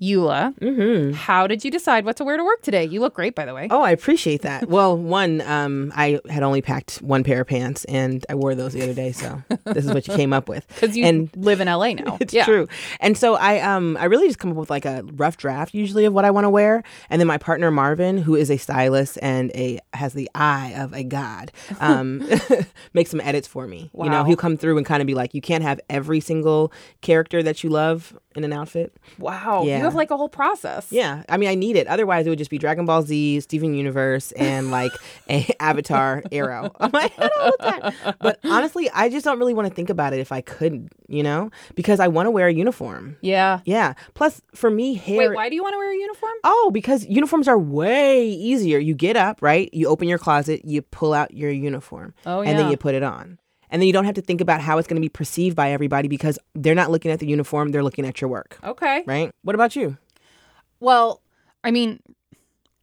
Eula, Mm-hmm. how did you decide what to wear to work today? You look great, by the way. Oh, I appreciate that. Well, one, um, I had only packed one pair of pants, and I wore those the other day. So this is what you came up with. Because you and live in LA now. It's yeah. true. And so I um I really just come up with like a rough draft usually of what I want to wear. And then my partner Marvin, who is a stylist and a has the eye of a god, um makes some edits for me. You know, he'll come through and kind of be like, you can't have every single character that you love in an outfit. Wow. Yeah. You have like a whole process. Yeah. I mean I need it. Otherwise it would just be Dragon Ball Z, Steven Universe, and like a Avatar Arrow on my head all the time. But honestly, I just don't really want to think about it if I could, you know? Because I want to wear a uniform. Yeah. Yeah. Plus, for me, hair. Wait, why do you want to wear a uniform? Oh, because uniforms are way easier. You get up, right? You open your closet, you pull out your uniform, Oh, yeah. and then you put it on. And then you don't have to think about how it's going to be perceived by everybody because they're not looking at the uniform, they're looking at your work, Okay. right? What about you? Well, I mean,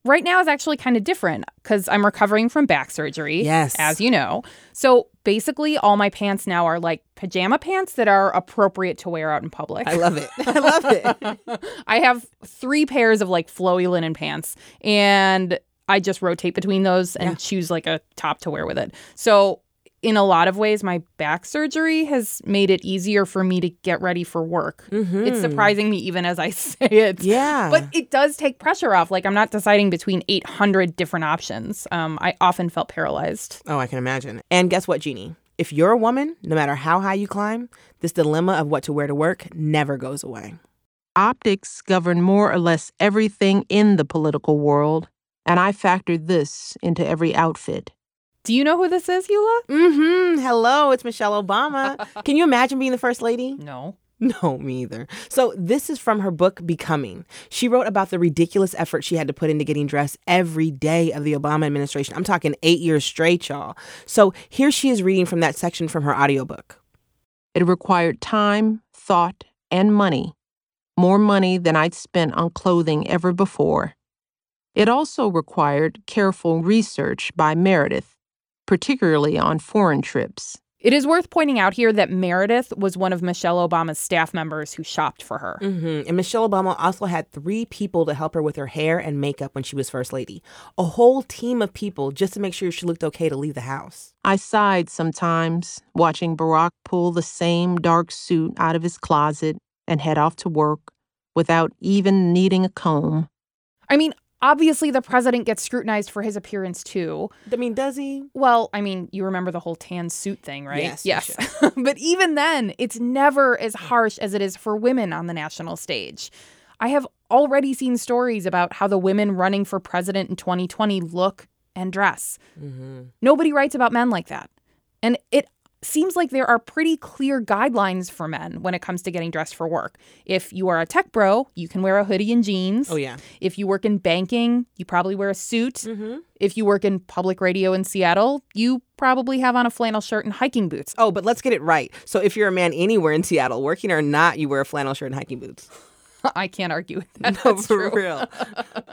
right now is actually kind of different because I'm recovering from back surgery. Yes. As you know. So basically, all my pants now are like pajama pants that are appropriate to wear out in public. I love it. I love it. I have three pairs of like flowy linen pants and I just rotate between those and Yeah. choose like a top to wear with it. So, in a lot of ways, my back surgery has made it easier for me to get ready for work. It's surprising me even as I say it. Mm-hmm. Yeah. But it does take pressure off. Like, I'm not deciding between 800 different options. Um, I often felt paralyzed. Oh, I can imagine. And guess what, Jeannie? If you're a woman, no matter how high you climb, this dilemma of what to wear to work never goes away. Optics govern more or less everything in the political world, and I factored this into every outfit. Do you know who this is, Eula? Mm-hmm. Hello, it's Michelle Obama. Can you imagine being the first lady? No. No, me either. So, this is from her book, Becoming. She wrote about the ridiculous effort she had to put into getting dressed every day of the Obama administration. I'm talking eight years straight, y'all. So, here she is reading from that section from her audiobook. It required time, thought, and money, more money than I'd spent on clothing ever before. It also required careful research by Meredith, particularly on foreign trips. It is worth pointing out here that Meredith was one of Michelle Obama's staff members who shopped for her. hmm And Michelle Obama also had three people to help her with her hair and makeup when she was first lady. A whole team of people just to make sure she looked okay to leave the house. I sighed sometimes, watching Barack pull the same dark suit out of his closet and head off to work without even needing a comb. I mean, obviously, the president gets scrutinized for his appearance too. I mean, does he? Well, I mean, you remember the whole tan suit thing, right? Yes, Yes. but even then, it's never as harsh as it is for women on the national stage. I have already seen stories about how the women running for president in 2020 look and dress. Mm-hmm. Nobody writes about men like that. And it seems like there are pretty clear guidelines for men when it comes to getting dressed for work. If you are a tech bro, you can wear a hoodie and jeans. Oh, yeah. If you work in banking, you probably wear a suit. Mm-hmm. If you work in public radio in Seattle, you probably have on a flannel shirt and hiking boots. Oh, but let's get it right. So, if you're a man anywhere in Seattle, working or not, you wear a flannel shirt and hiking boots. I can't argue with that. No, That's for true. real.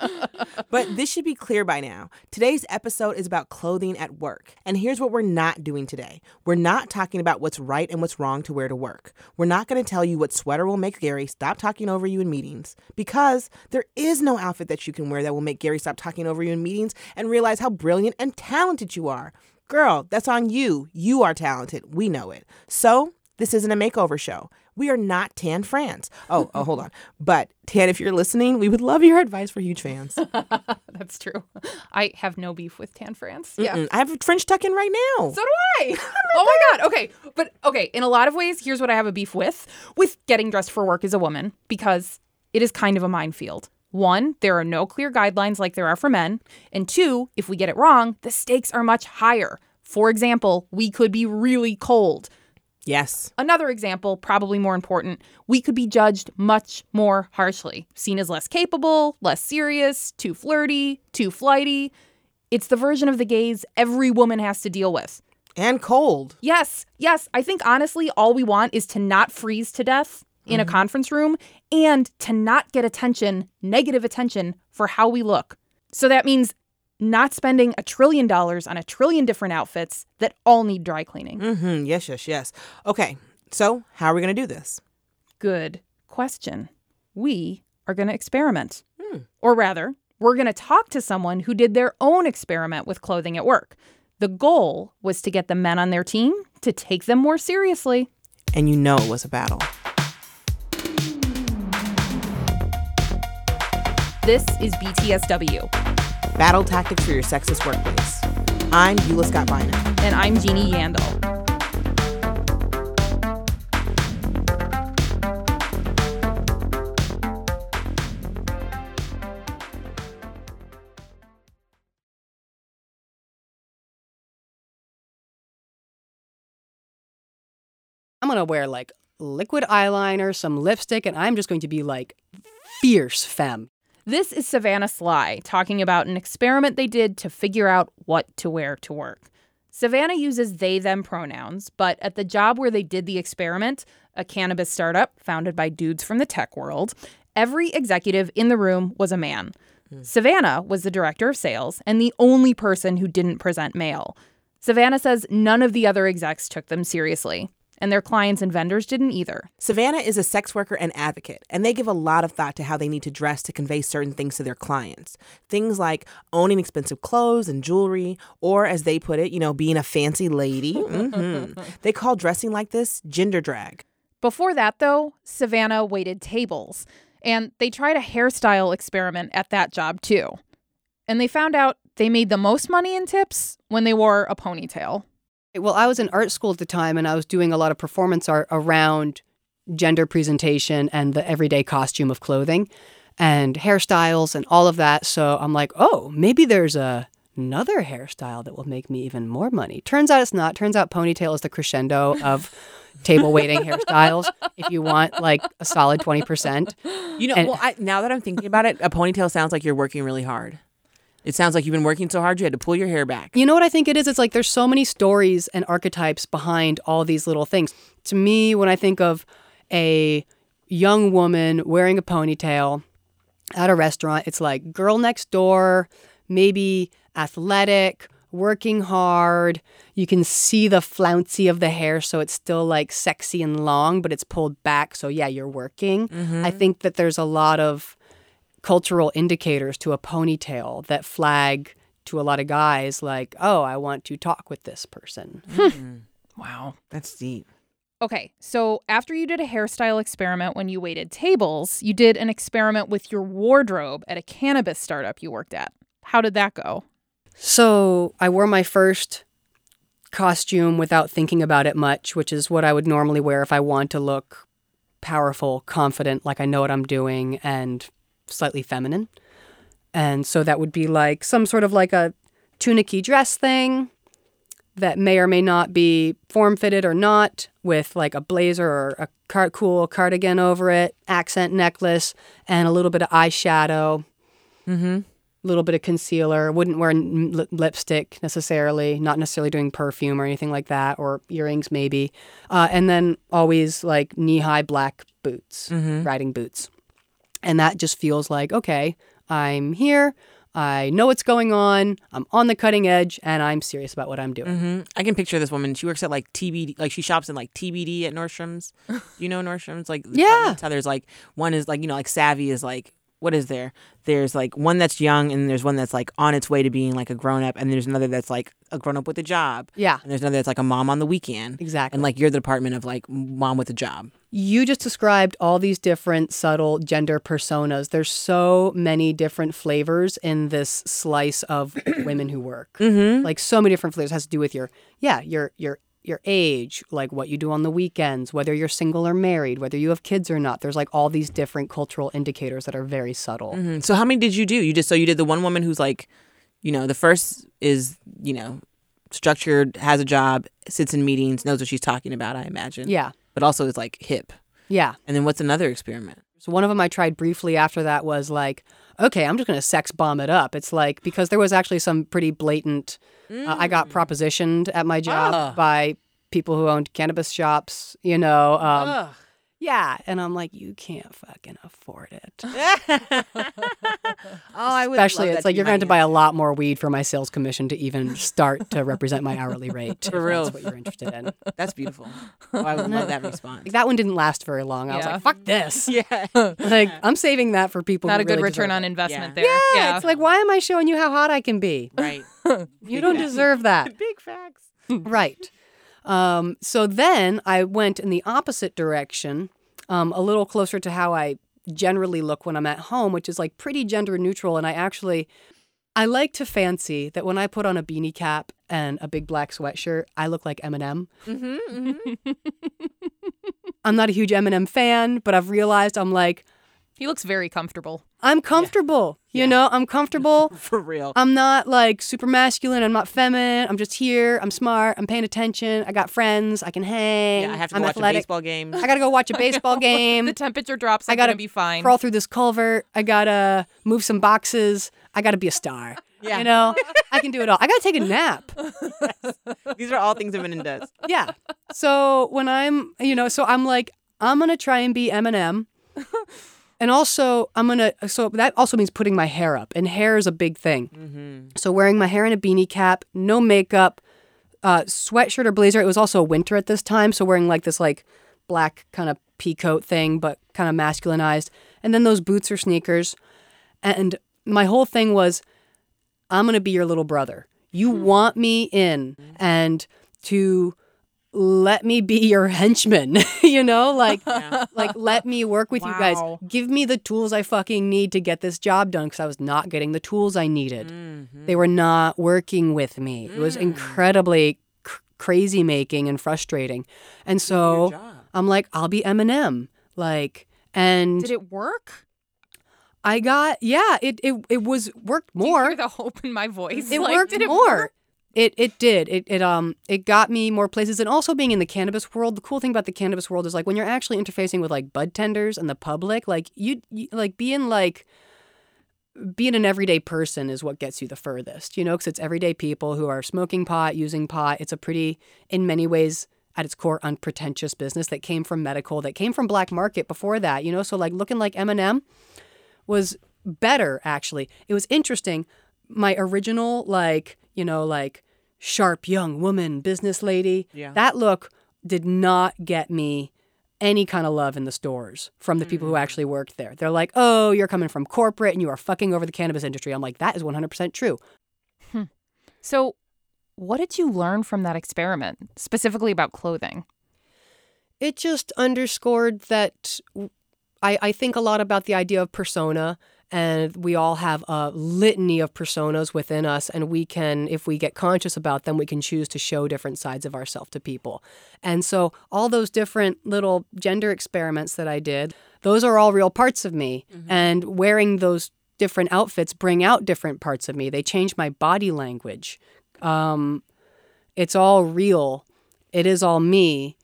but this should be clear by now. Today's episode is about clothing at work. And here's what we're not doing today we're not talking about what's right and what's wrong to wear to work. We're not going to tell you what sweater will make Gary stop talking over you in meetings because there is no outfit that you can wear that will make Gary stop talking over you in meetings and realize how brilliant and talented you are. Girl, that's on you. You are talented. We know it. So, this isn't a makeover show. We are not Tan France. Oh, oh, hold on. But Tan, if you're listening, we would love your advice for huge fans. That's true. I have no beef with Tan France. Yeah. Mm, I have a French tuck in right now. So do I. oh my god. Okay. But okay, in a lot of ways, here's what I have a beef with with getting dressed for work as a woman because it is kind of a minefield. One, there are no clear guidelines like there are for men. And two, if we get it wrong, the stakes are much higher. For example, we could be really cold. Yes. Another example, probably more important, we could be judged much more harshly, seen as less capable, less serious, too flirty, too flighty. It's the version of the gaze every woman has to deal with. And cold. Yes, yes. I think honestly, all we want is to not freeze to death in a mm-hmm. conference room and to not get attention, negative attention, for how we look. So that means not spending a trillion dollars on a trillion different outfits that all need dry cleaning. Mm-hmm. Yes, yes, yes. Okay. So, how are we going to do this? Good question. We are going to experiment. Or rather, we're going to talk to someone who did their own experiment with clothing at work. The goal was to get the men on their team to take them more seriously. And you know it was a battle. This is BTSW, Battle tactics for your sexist workplace. I'm Eula Scott Bynum. and I'm Jeannie Yandel. I'm gonna wear like liquid eyeliner, some lipstick, and I'm just going to be like fierce femme. This is Savannah Sly talking about an experiment they did to figure out what to wear to work. Savannah uses they them pronouns, but at the job where they did the experiment, a cannabis startup founded by dudes from the tech world, every executive in the room was a man. Hmm. Savannah was the director of sales and the only person who didn't present male. Savannah says none of the other execs took them seriously, and their clients and vendors didn't either. Savannah is a sex worker and advocate, and they give a lot of thought to how they need to dress to convey certain things to their clients. Things like owning expensive clothes and jewelry, or as they put it, you know, being a fancy lady. Mhm. They call dressing like this gender drag. Before that, though, Savannah waited tables, and they tried a hairstyle experiment at that job too. And they found out they made the most money in tips when they wore a ponytail. Well, I was in art school at the time and I was doing a lot of performance art around gender presentation and the everyday costume of clothing and hairstyles and all of that. So I'm like, oh, maybe there's a another hairstyle that will make me even more money. Turns out it's not. Turns out ponytail is the crescendo of table waiting hairstyles if you want like a solid 20%. You know, And- well, I, now that I'm thinking about it, a ponytail sounds like you're working really hard. It sounds like you've been working so hard you had to pull your hair back. You know what I think it is? It's like there's so many stories and archetypes behind all these little things. To me, when I think of a young woman wearing a ponytail at a restaurant, it's like girl next door, maybe athletic, working hard. You can see the flouncy of the hair, so it's still like sexy and long, but it's pulled back. So, yeah, you're working. Mm-hmm. I think that there's a lot of cultural indicators to a ponytail that flag to a lot of guys like, oh, I want to talk with this person. Hmm. Hmm. Wow. That's deep. Okay, so after you did a hairstyle experiment when you waited tables, you did an experiment with your wardrobe at a cannabis startup you worked at. How did that go? So I wore my first costume without thinking about it much, which is what I would normally wear if I want to look powerful, confident, like I know what I'm doing, and slightly feminine. And so that would be like some sort of like a tunicky dress thing that may or may not be form fitted or not, with like a blazer or a car- cool cardigan over it, accent necklace, and a little bit of eyeshadow Mm-hmm. little bit of concealer. Wouldn't wear n- lip- lipstick necessarily. Not necessarily doing perfume or anything like that, or earrings maybe. Uh, and then always like knee high black boots, riding boots. And that just feels like okay, I'm here. I know what's going on. I'm on the cutting edge, and I'm serious about what I'm doing. hmm I can picture this woman. She works at like TBD, like she shops in like TBD at Nordstrom's. You know Nordstrom's? Like, Yeah. How there's like one is like you know like Savvy is like what is there? There's like one that's young and there's one that's like on its way to being like a grown up, and there's another that's like a grown up with a job, Yeah, and there's another that's like a mom on the weekend. exactly. And like you're the department of like mom with a job. You just described all these different subtle gender personas. There's so many different flavors in this slice of women who work. Mm-hmm. Like so many different flavors has to do with your yeah, your your your age, like what you do on the weekends, whether you're single or married, whether you have kids or not. There's like all these different cultural indicators that are very subtle. hmm So how many did you do? You just so you did the one woman who's like, you know, the first is you know, structured, has a job, sits in meetings, knows what she's talking about. I imagine. Yeah. But also is like hip. Yeah. And then what's another experiment? So one of them I tried briefly after that was like, okay, I'm just going to sex bomb it up. It's like because there was actually some pretty blatant. Uh, I got propositioned at my job Ah. by people who owned cannabis shops. You know, um, yeah, and I'm like, you can't fucking afford it. Oh, I would Especially, love that it's like you're going to buy a lot more weed for my sales commission to even start to represent my hourly rate. For real. That's what you're interested in. That's beautiful. Oh, I would love that response. Like, that one didn't last very long. I was like, fuck this. Yeah. Like, I'm saving that for people Not a good really return on investment Yeah. there. Yeah, it's like, why am I showing you how hot I can be? Right. You don't deserve that. Big facts. right. Um, so then I went in the opposite direction, um, a little closer to how I generally look when I'm at home, which is like pretty gender neutral. And I actually, I like to fancy that when I put on a beanie cap and a big black sweatshirt, I look like Eminem. Mm-hmm, I'm not a huge Eminem fan, but I've realized I'm like, he looks very comfortable. I'm comfortable. You know, I'm comfortable. For real. I'm not like super masculine. I'm not feminine. I'm just here. I'm smart. I'm paying attention. I got friends. I can hang. yeah, I have to I'm go watch athletic. a baseball game. I gotta go watch a baseball game. The temperature drops. I I'm gotta be fine. crawl through this culvert. I gotta move some boxes. I gotta be a star. Yeah. You know, I can do it all. I gotta take a nap. These are all things Eminem does. Yeah. So when I'm, you know, so I'm like, I'm gonna try and be Eminem. And also, I'm gonna. So that also means putting my hair up, and hair is a big thing. Mm-hmm. So wearing my hair in a beanie cap, no makeup, uh, sweatshirt or blazer. It was also winter at this time, so wearing like this like black kind of pea coat thing, but kind of masculinized, and then those boots or sneakers. And my whole thing was, I'm gonna be your little brother. You want me in, and to let me be your henchman. you know, like like let me work with you guys. Give me the tools I fucking need to get this job done because I was not getting the tools I needed. Mm-hmm. They were not working with me. It was incredibly cr- crazy making and frustrating. And so. I'm like, I'll be Eminem. Like, and Did it work? I got yeah, it it it was worked more. hear the hope in my voice. It Like, worked it more. work? It it did. It it um it got me more places and also being in the cannabis world. The cool thing about the cannabis world is like when you're actually interfacing with like bud tenders and the public, like you, you like being like being an everyday person is what gets you the furthest, you know, because it's everyday people who are smoking pot, using pot. It's a pretty, in many ways, at its core, unpretentious business that came from medical, that came from black market before that, you know. So like looking like Eminem was better actually. It was interesting. My original like, you know, like sharp young woman business lady, Yeah. that look did not get me any kind of love in the stores from the people who mm. actually worked there. They're like, "Oh, you're coming from corporate and you are fucking over the cannabis industry." I'm like, "That is 100% true." Hmm. So, what did you learn from that experiment, specifically about clothing? it just underscored that I think a lot about the idea of persona and we all have a litany of personas within us and we can if we get conscious about them we can choose to show different sides of ourselves to people. And so all those different little gender experiments that i did those are all real parts of me. And wearing those different outfits bring out different parts of me. They change my body language. Um, it's all real. It is all me.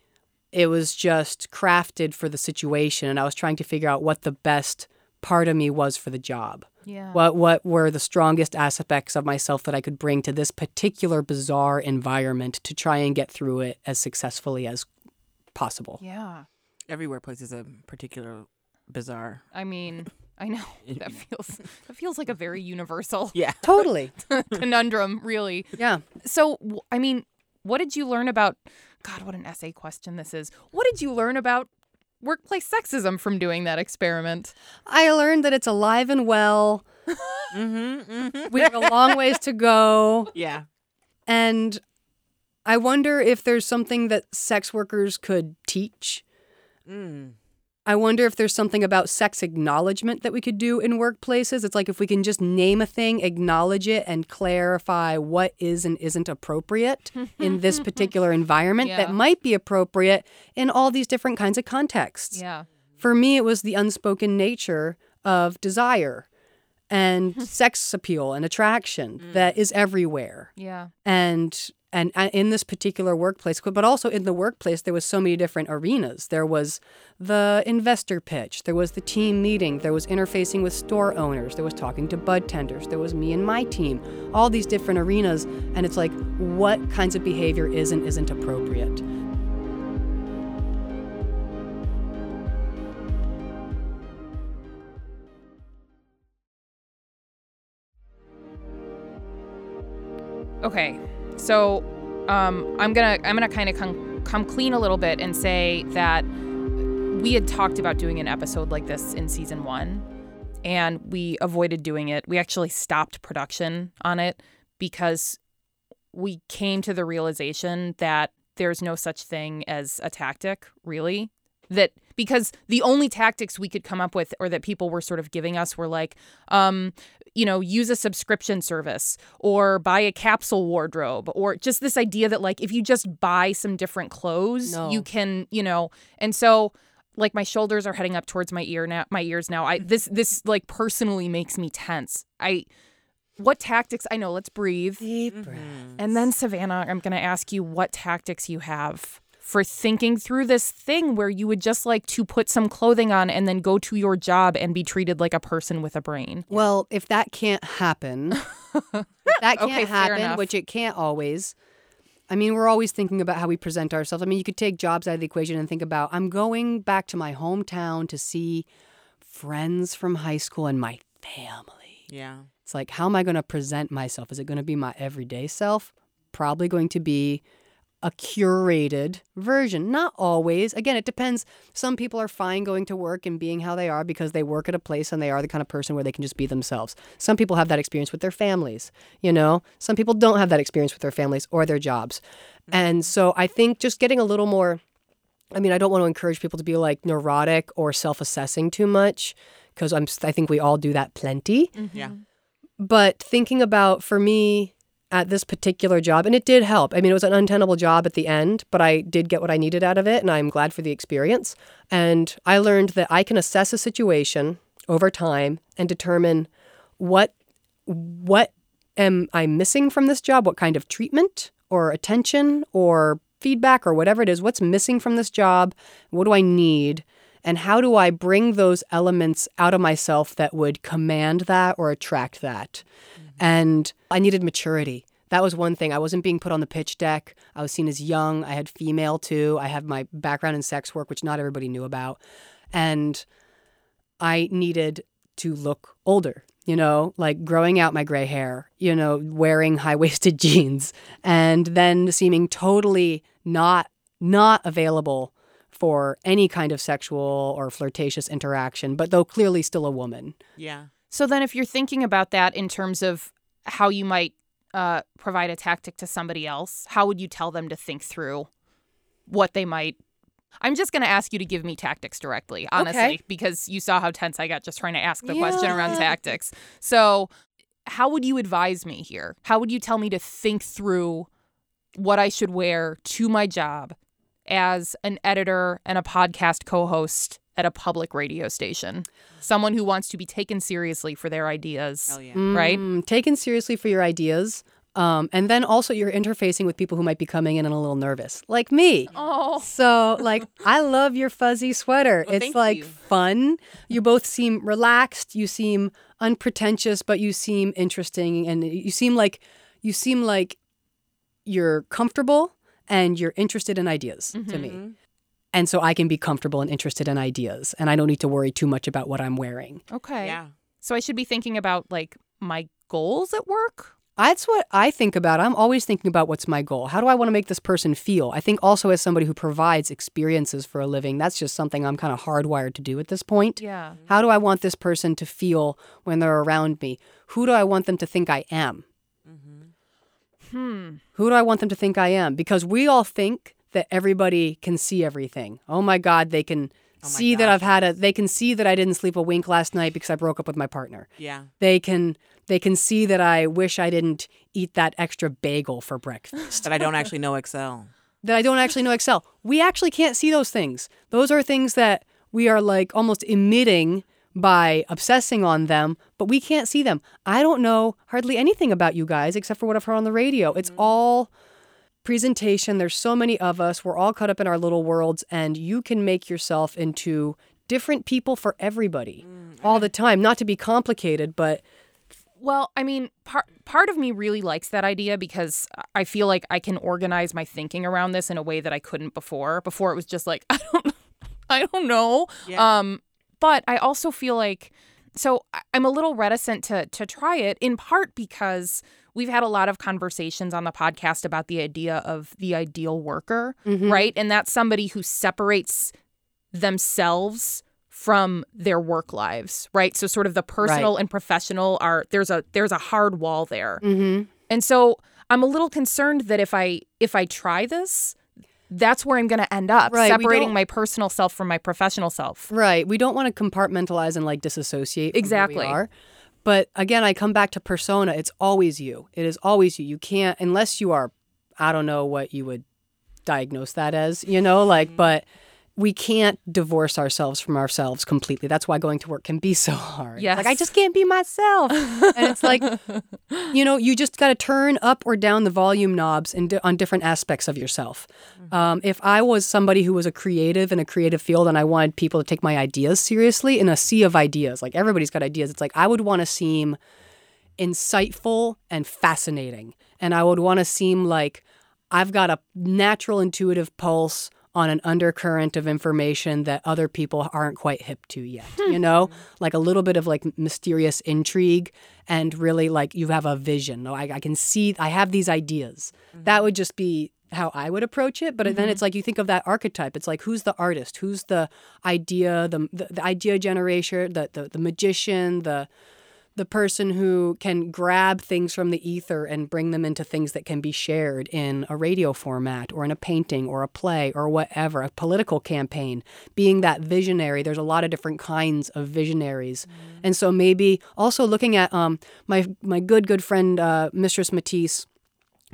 It was just crafted for the situation and i was trying to figure out what the best part of me was for the job Yeah. what what were the strongest aspects of myself that i could bring to this particular bizarre environment to try and get through it as successfully as possible Yeah. Every workplace is a particular bizarre. I mean, I know that feels that feels like a very universal Yeah. totally conundrum, really. yeah So, I mean, what did you learn about? God, what an essay question this is. What did you learn about workplace sexism from doing that experiment? i learned that it's alive and well Mm-hmm, mm-hmm. we have a long ways to go Yeah. And I wonder if there's something that sex workers could teach. Mm. I wonder if there's something about sex acknowledgement that we could do in workplaces. It's like if we can just name a thing, acknowledge it, and clarify what is and isn't appropriate in this particular environment Yeah. that might be appropriate in all these different kinds of contexts. Yeah. For me, it was the unspoken nature of desire and sex appeal and attraction mm. that is everywhere Yeah. and and uh, in this particular workplace, but also in the workplace, there was so many different arenas. There was the investor pitch, there was the team meeting, there was interfacing with store owners, there was talking to bud tenders, there was me and my team, all these different arenas. And it's like, what kinds of behavior is and isn't appropriate? Okay, so um, I'm gonna I'm gonna kind of come come clean a little bit and say that we had talked about doing an episode like this in season one, and we avoided doing it. We actually stopped production on it because we came to the realization that there's no such thing as a tactic, really. That because the only tactics we could come up with or that people were sort of giving us were like, um, you know, use a subscription service or buy a capsule wardrobe or just this idea that like if you just buy some different clothes, No. you can, you know, and so like my shoulders are heading up towards my ear now my ears now. I this this like personally makes me tense. I what tactics I know, let's breathe. Deep Mm-hmm. breath. And then, Savannah, I'm going to ask you what tactics you have for thinking through this thing where you would just like to put some clothing on and then go to your job and be treated like a person with a brain. Well, if that can't happen, if that can't Okay, happen, which it can't always. I mean, we're always thinking about how we present ourselves. I mean, you could take jobs out of the equation and think about I'm going back to my hometown to see friends from high school and my family. Yeah. It's like, how am I going to present myself? Is it going to be my everyday self? Probably going to be a curated version. Not always. Again, it depends. Some people are fine going to work and being how they are because they work at a place and they are the kind of person where they can just be themselves. Some people have that experience with their families, you know? Some people don't have that experience with their families or their jobs. Mm-hmm. And so I think just getting a little more I mean, I don't want to encourage people to be like neurotic or self-assessing too much because I'm I think we all do that plenty mm-hmm. Yeah. but thinking about for me at this particular job and it did help. I mean it was an untenable job at the end but i did get what i needed out of it and i'm glad for the experience. And i learned that i can assess a situation over time and determine what what am i missing from this job? What kind of treatment or attention or feedback or whatever it is what's missing from this job? What do i need? And how do I bring those elements out of myself that would command that or attract that? And I needed maturity. That was one thing. I wasn't being put on the pitch deck. I was seen as young. I had female too. I have my background in sex work, which not everybody knew about. And I needed to look older, you know, like growing out my gray hair, you know, wearing high waisted jeans, and then seeming totally not not available for any kind of sexual or flirtatious interaction, but though clearly still a woman. Yeah. So then, if you're thinking about that in terms of how you might uh, provide a tactic to somebody else, how would you tell them to think through what they might? I'm just going to ask you to give me tactics directly, honestly, Okay. because you saw how tense I got just trying to ask the question around tactics. So, how would you advise me here? How would you tell me to think through what I should wear to my job as an editor and a podcast co host at a public radio station? Someone who wants to be taken seriously for their ideas. Hell yeah. Right? Mm, taken seriously for your ideas. Um, and then also you're interfacing with people who might be coming in and a little nervous, like me. Oh. So, like, I love your fuzzy sweater. Well, it's like you. fun. You both seem relaxed. You seem unpretentious, but you seem interesting, and you seem like you seem like you're comfortable and you're interested in ideas to me. And so I can be comfortable and interested in ideas, and I don't need to worry too much about what I'm wearing. Okay. Yeah. So I should be thinking about like my goals at work? That's what I think about. I'm always thinking about what's my goal. How do I want to make this person feel? I think also as somebody who provides experiences for a living, that's just something I'm kind of hardwired to do at this point. Yeah. How do I want this person to feel when they're around me? Who do I want them to think I am? Mm-hmm. Hmm. Who do I want them to think I am? Because we all think that everybody can see everything. Oh my God, they can Oh see that I've had a, they can see that I didn't sleep a wink last night because I broke up with my partner. Yeah. They can they can see that I wish I didn't eat that extra bagel for breakfast. That I don't actually know Excel. that I don't actually know Excel. We actually can't see those things. Those are things that we are like almost emitting by obsessing on them, but we can't see them. I don't know hardly anything about you guys except for what I've heard on the radio. It's mm. all presentation. There's so many of us. We're all caught up in our little worlds, and you can make yourself into different people for everybody all the time. Not to be complicated, but Well, I mean, part part of me really likes that idea because I feel like I can organize my thinking around this in a way that I couldn't before. Before it was just like I don't I don't know. Yeah. Um but I also feel like so I'm a little reticent to to try it in part because we've had a lot of conversations on the podcast about the idea of the ideal worker, Mhm. right? And that's somebody who separates themselves from their work lives, right? So sort of the personal and professional are there's a there's a hard wall there. Mm-hmm. And so I'm a little concerned that if I if I try this, that's where I'm going to end up, Right, separating my personal self from my professional self. Right. We don't want to compartmentalize and like disassociate. from who we Exactly. But again, I come back to persona. It's always you. It is always you. You can't, unless you are, I don't know what you would diagnose that as, you know, like, mm-hmm. but we can't divorce ourselves from ourselves completely. That's why going to work can be so hard. Yes. Like, I just can't be myself. and it's like, you know, you just got to turn up or down the volume knobs in di- on different aspects of yourself. Um, if I was somebody who was a creative in a creative field and I wanted people to take my ideas seriously in a sea of ideas, like everybody's got ideas, it's like I would want to seem insightful and fascinating. And I would want to seem like I've got a natural intuitive pulse on an undercurrent of information that other people aren't quite hip to yet. You hmm. know, like a little bit of like mysterious intrigue and really like you have a vision. I, I can see, I have these ideas. Mm-hmm. That would just be how I would approach it. But then mm-hmm. it's like you think of that archetype. It's like who's the artist? Who's the idea, the, the, the idea generator, the, the, the magician, the, the person who can grab things from the ether and bring them into things that can be shared in a radio format or in a painting or a play or whatever, a political campaign. Being that visionary, there's a lot of different kinds of visionaries. And so maybe also looking at um, my, my good, good friend, uh, Mistress Matisse,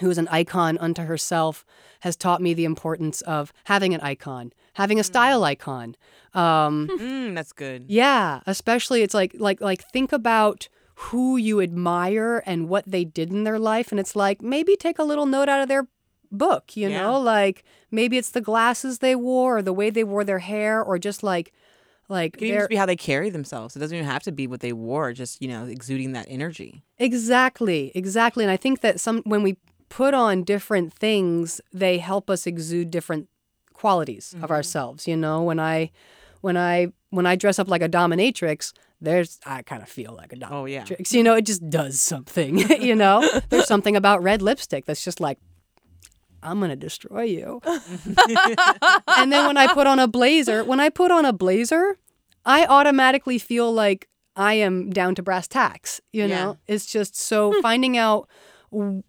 who is an icon unto herself, has taught me the importance of having an icon, having a style icon. Um, Mm, that's good. yeah, especially it's like like like think about who you admire and what they did in their life and it's like maybe take a little note out of their book, you Yeah. know? Like maybe it's the glasses they wore or the way they wore their hair or just like like It can even just be how they carry themselves. It doesn't even have to be what they wore, just, you know, exuding that energy. Exactly, exactly. And I think that some when we put on different things, they help us exude different qualities of mm-hmm. ourselves. You know, when I when I when I dress up like a dominatrix, there's I kind of feel like a dominatrix. Oh, yeah. So, you know, it just does something. you know, there's something about red lipstick that's just like. I'm gonna destroy you. and then when I put on a blazer, when I put on a blazer, I automatically feel like I am down to brass tacks. You Yeah. know, it's just so hmm. finding out,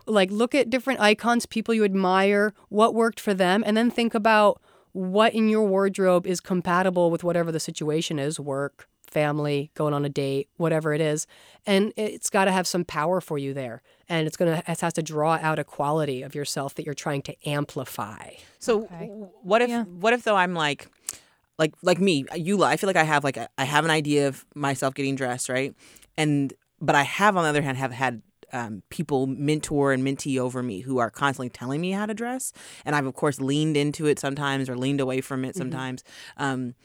like, look at different icons, people you admire, what worked for them, and then think about what in your wardrobe is compatible with whatever the situation is work, family, going on a date, whatever it is. And it's got to have some power for you there. And it's going to, it has to draw out a quality of yourself that you're trying to amplify. So Okay. what if Yeah. what if though I'm like like like me, you I feel like I have like a, I have an idea of myself getting dressed, right? And but I have on the other hand have had um, people mentor and mentee over me who are constantly telling me how to dress, and I've of course leaned into it sometimes or leaned away from it sometimes. Um,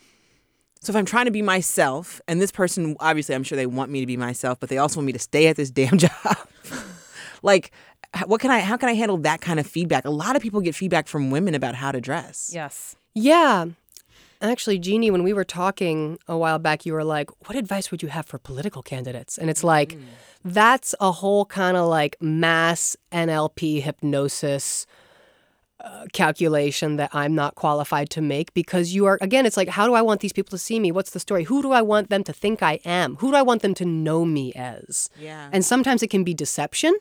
so if I'm trying to be myself, and this person obviously I'm sure they want me to be myself, but they also want me to stay at this damn job. like, what can I? How can I handle that kind of feedback? A lot of people get feedback from women about how to dress. Yes. Yeah. Actually, Jeannie, when we were talking a while back, you were like, what advice would you have for political candidates? And it's like, mm. that's a whole kind of like mass NLP hypnosis uh, calculation that I'm not qualified to make because you are, again, it's like, how do I want these people to see me? What's the story? Who do I want them to think I am? Who do I want them to know me as? Yeah. And sometimes it can be deception,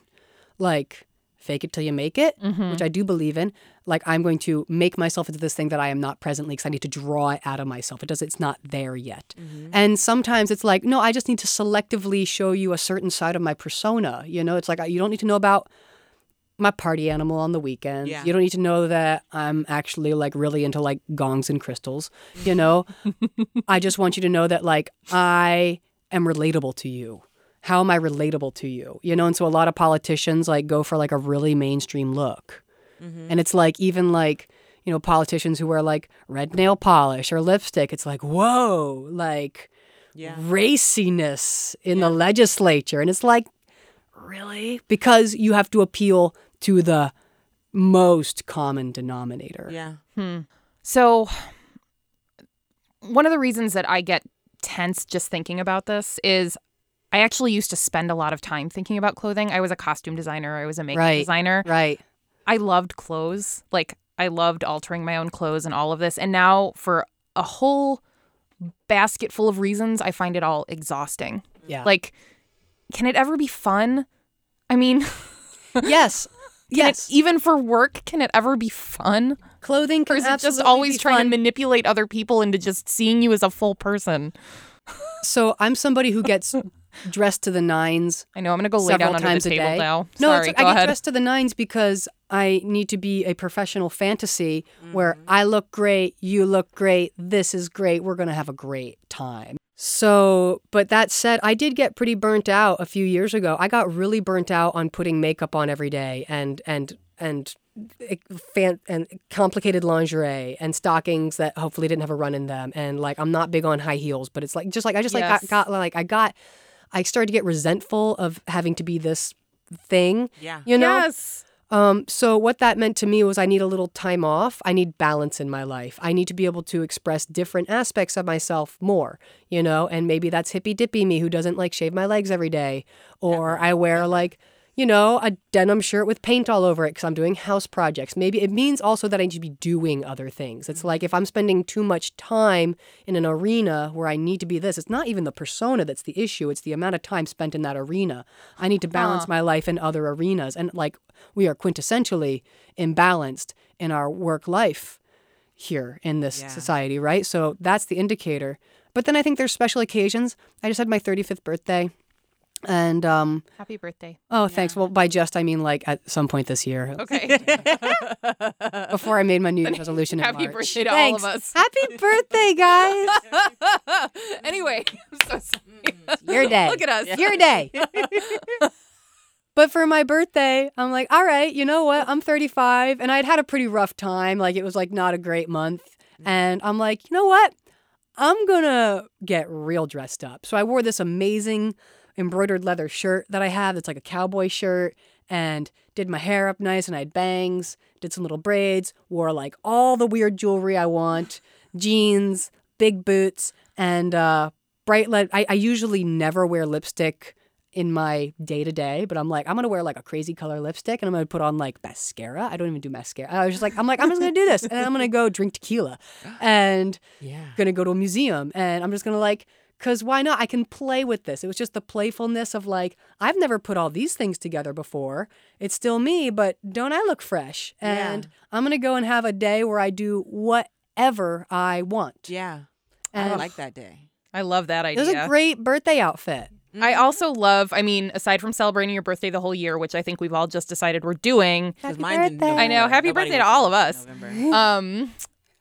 like fake it till you make it, which I do believe in. Like I'm going to make myself into this thing that I am not presently because I need to draw it out of myself. It does it's not there yet. And sometimes it's like, no, I just need to selectively show you a certain side of my persona. You know, it's like you don't need to know about my party animal on the weekends. Yeah. You don't need to know that I'm actually like really into like gongs and crystals, you know? I just want you to know that like I am relatable to you. How am I relatable to you? You know, and so a lot of politicians like go for like a really mainstream look. Mm-hmm. And it's like even like, you know, politicians who wear like red nail polish or lipstick, it's like, whoa, like Yeah. raciness in the legislature. And it's like, really? Because you have to appeal to the most common denominator. Yeah. Hmm. So, one of the reasons that I get tense just thinking about this is I actually used to spend a lot of time thinking about clothing. I was a costume designer, I was a makeup Right. designer. Right. I loved clothes. Like I loved altering my own clothes and all of this. And now for a whole basket full of reasons, I find it all exhausting. Yeah. Like, can it ever be fun? I mean, yes. Can yes. it, even for work, can it ever be fun? Clothing Or can is it just always be trying fun. to manipulate other people into just seeing you as a full person? So I'm somebody who gets dressed to the nines I know I'm gonna go lay several down under times the a table day. now. No, Sorry, it's, go I get ahead. dressed to the nines because I need to be a professional fantasy where Mm-hmm. I look great, you look great, this is great, we're gonna have a great time. So, but that said, I did get pretty burnt out a few years ago. I got really burnt out on putting makeup on every day and and and eh, fan and complicated lingerie and stockings that hopefully didn't have a run in them and like I'm not big on high heels, but it's like just like I just like Yes. got, got like I got I started to get resentful of having to be this thing, Yeah. you know. Yes. Um, so what that meant to me was I need a little time off. I need balance in my life. I need to be able to express different aspects of myself more, you know, and maybe that's hippy dippy me who doesn't like shave my legs every day. Or I wear like, you know, a denim shirt with paint all over it because I'm doing house projects. Maybe it means also that I need to be doing other things. It's mm. like if I'm spending too much time in an arena where I need to be this, it's not even the persona that's the issue. It's the amount of time spent in that arena. I need to balance my life in other arenas. And like we are quintessentially imbalanced in our work life here in this Yeah. society, right? So that's the indicator. But then I think there's special occasions. I just had my 35th birthday. And um Happy birthday. oh, thanks. Well, by just I mean like at some point this year, Okay. before I made my New Year's resolution in Happy March. birthday to all of Thanks. us. Happy birthday, guys! anyway, I'm so sorry. Your day. Look at us. Your day. but for my birthday, I'm like, all right, you know what? I'm 35 and I'd had a pretty rough time. Like it was like not a great month. And I'm like, you know what? I'm going to get real dressed up. So I wore this amazing embroidered leather shirt that I have that's like a cowboy shirt and did my hair up nice and I had bangs, did some little braids, wore like all the weird jewelry I want, jeans, big boots, and uh, bright light. I, I usually never wear lipstick in my day to day, but I'm like, I'm gonna wear like a crazy color lipstick and I'm gonna put on like mascara. I don't even do mascara. I was just like, I'm like, I'm just gonna do this and I'm gonna go drink tequila and Yeah. gonna go to a museum and I'm just gonna like, cause why not? I can play with this. It was just the playfulness of like, I've never put all these things together before. It's still me, but don't I look fresh? Yeah. And I'm gonna go and have a day where I do whatever I want. Yeah. And I like that day. I love that idea. it idea. was a great birthday outfit. I also love, I mean, aside from celebrating your birthday the whole year, which I think we've all just decided we're doing, Because Happy birthday. I know. Happy Nobody birthday to all of us. November. um,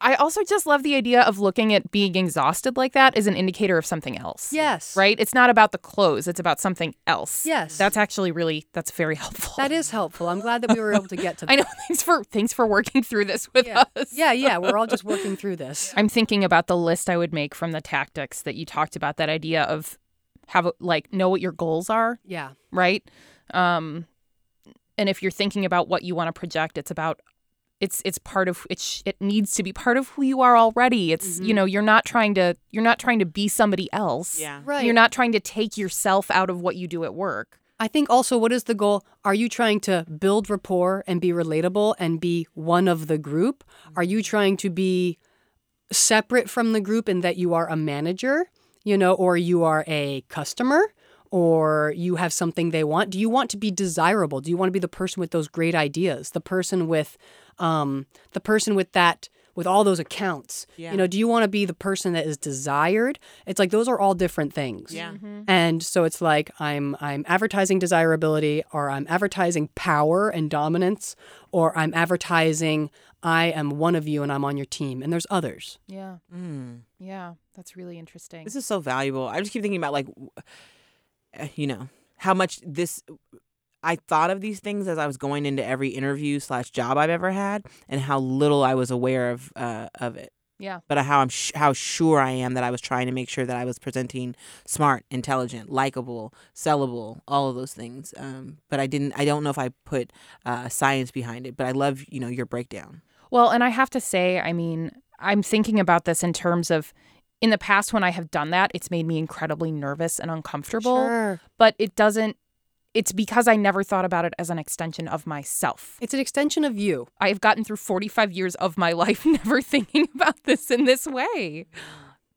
I also just love the idea of looking at being exhausted like that as an indicator of something else. Yes. Right? It's not about the clothes, it's about something else. Yes. That's actually really, that's very helpful. That is helpful. I'm glad that we were able to get to that. I know. Thanks for, thanks for working through this with Yeah. us. Yeah, yeah. We're all just working through this. I'm thinking about the list I would make from the tactics that you talked about, that idea of have, a- like, know what your goals are. Yeah. right? Um, and if you're thinking about what you want to project, it's about it's it's part of it. It needs to be part of who you are already. It's you mm-hmm. know you're not trying to you're not trying to be somebody else. Yeah. Right. You're not trying to take yourself out of what you do at work. I think also what is the goal? Are you trying to build rapport and be relatable and be one of the group? Are you trying to be separate from the group in that you are a manager, you know, or you are a customer? Or you have something they want. Do you want to be desirable? Do you want to be the person with those great ideas? The person with, um, the person with that, with all those accounts. Yeah. You know, do you want to be the person that is desired? It's like those are all different things. Yeah. And so it's like I'm I'm advertising desirability or I'm advertising power and dominance or I'm advertising I am one of you and I'm on your team and there's others. Yeah, Mm. yeah, that's really interesting. This is so valuable. I just keep thinking about like, w- you know, how much this. I thought of these things as I was going into every interview slash job I've ever had, and how little I was aware of uh, of it. Yeah. But how I'm sh- how sure I am that I was trying to make sure that I was presenting smart, intelligent, likable, sellable, all of those things. Um, but I didn't. I don't know if I put uh, science behind it. But I love you know your breakdown. Well, and I have to say, I mean, I'm thinking about this in terms of in the past when I have done that, it's made me incredibly nervous and uncomfortable. Sure. But it doesn't it's because I never thought about it as an extension of myself. It's an extension of you. I have gotten through 45 years of my life never thinking about this in this way.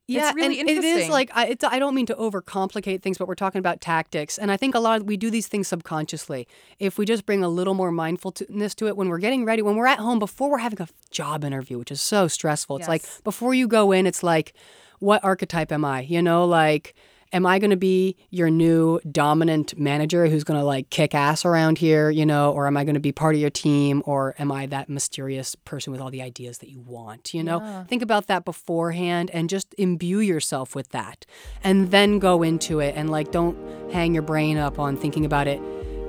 Yeah, really and it is like I, it's, I don't mean to overcomplicate things, but we're talking about tactics, and I think a lot of, we do these things subconsciously. If we just bring a little more mindfulness to it when we're getting ready, when we're at home before we're having a job interview, which is so stressful. It's like before you go in, it's like, what archetype am I? You know, like. Am I going to be your new dominant manager who's going to like kick ass around here, you know, or am I going to be part of your team or am I that mysterious person with all the ideas that you want, you know? Think about that beforehand and just imbue yourself with that. And then go into it and like don't hang your brain up on thinking about it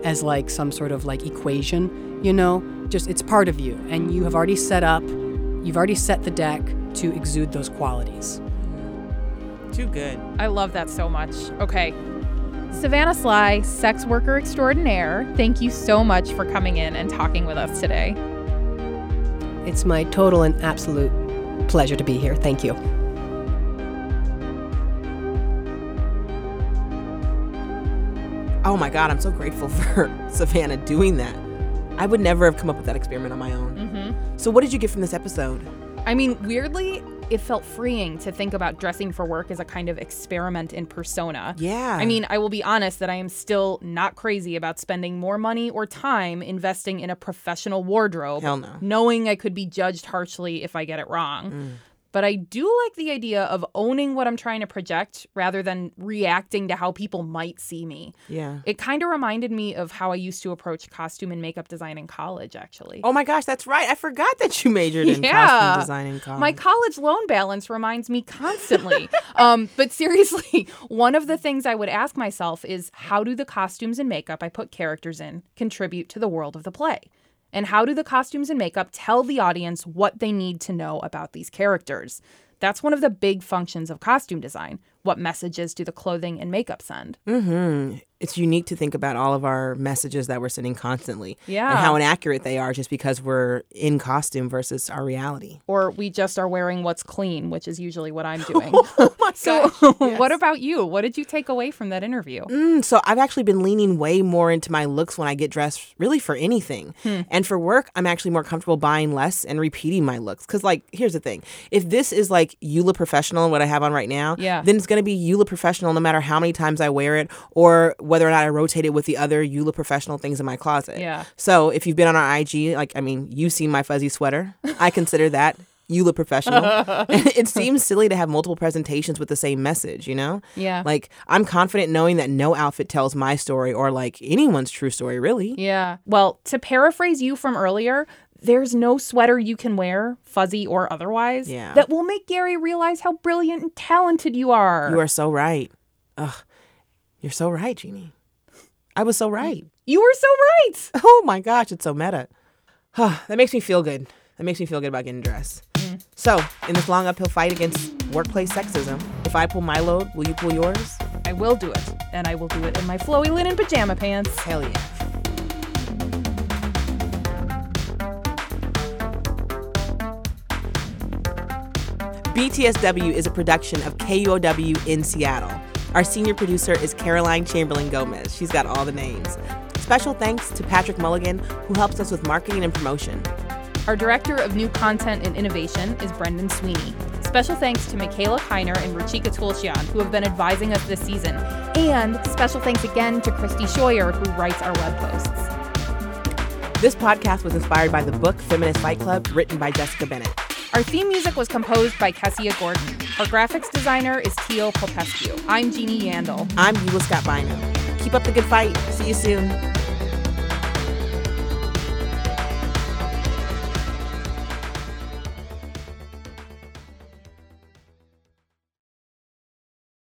as like some sort of like equation, you know? Just it's part of you and you have already set up, you've already set the deck to exude those qualities. Too good. I love that so much. Okay. Savannah Sly, sex worker extraordinaire, thank you so much for coming in and talking with us today. It's my total and absolute pleasure to be here. Thank you. Oh my God, I'm so grateful for Savannah doing that. I would never have come up with that experiment on my own. Mm-hmm. So, what did you get from this episode? I mean, weirdly, it felt freeing to think about dressing for work as a kind of experiment in persona. Yeah. I mean, I will be honest that I am still not crazy about spending more money or time investing in a professional wardrobe, Hell no. knowing I could be judged harshly if I get it wrong. Mm. But I do like the idea of owning what I'm trying to project rather than reacting to how people might see me. yeah. It kind of reminded me of how I used to approach costume and makeup design in college, actually. Oh my gosh, that's right. I forgot that you majored in Yeah. costume design in college. My college loan balance reminds me constantly. um, but seriously, one of the things I would ask myself is how do the costumes and makeup I put characters in contribute to the world of the play? And how do the costumes and makeup tell the audience what they need to know about these characters? That's one of the big functions of costume design. What messages do the clothing and makeup send? hmm It's unique to think about all of our messages that we're sending constantly. Yeah. And how inaccurate they are just because we're in costume versus our reality. Or we just are wearing what's clean, which is usually what I'm doing. Oh my so, gosh, what about you? What did you take away from that interview? Mm, so I've actually been leaning way more into my looks when I get dressed, really for anything. Hmm. And for work, I'm actually more comfortable buying less and repeating my looks. Because, like, here's the thing: if this is like Eula Professional, and what I have on right now, Yeah. then it's gonna be Eula Professional no matter how many times I wear it, or whether or not I rotate it with the other Eula Professional things in my closet. Yeah. So if you've been on our IG, like, I mean, you've seen my fuzzy sweater. I consider that. Eula professional. it seems silly to have multiple presentations with the same message, you know? Yeah. Like, I'm confident knowing that no outfit tells my story or like anyone's true story, really. Yeah. Well, to paraphrase you from earlier, there's no sweater you can wear, fuzzy or otherwise, Yeah. that will make Gary realize how brilliant and talented you are. You are so right. Ugh. You're so right, Jeannie. I was so right. You were so right. Oh my gosh, it's so meta. that makes me feel good. That makes me feel good about getting dressed. So, in this long uphill fight against workplace sexism, if I pull my load, will you pull yours? I will do it, and I will do it in my flowy linen pajama pants. Hell yeah. BTSW is a production of KUOW in Seattle. Our senior producer is Caroline Chamberlain Gomez. She's got all the names. Special thanks to Patrick Mulligan, who helps us with marketing and promotion. Our director of new content and innovation is Brendan Sweeney. Special thanks to Mikaela Kiner and Ruchika Tulshyan, who have been advising us this season. And special thanks again to Christy Scheuer, who writes our web posts. This podcast was inspired by the book Feminist Fight Club, written by Jessica Bennett. Our theme music was composed by Kessia Gordon. Our graphics designer is Teal Popescu. I'm Jeannie Yandel. I'm Eula Scott Bynoe. Keep up the good fight. See you soon.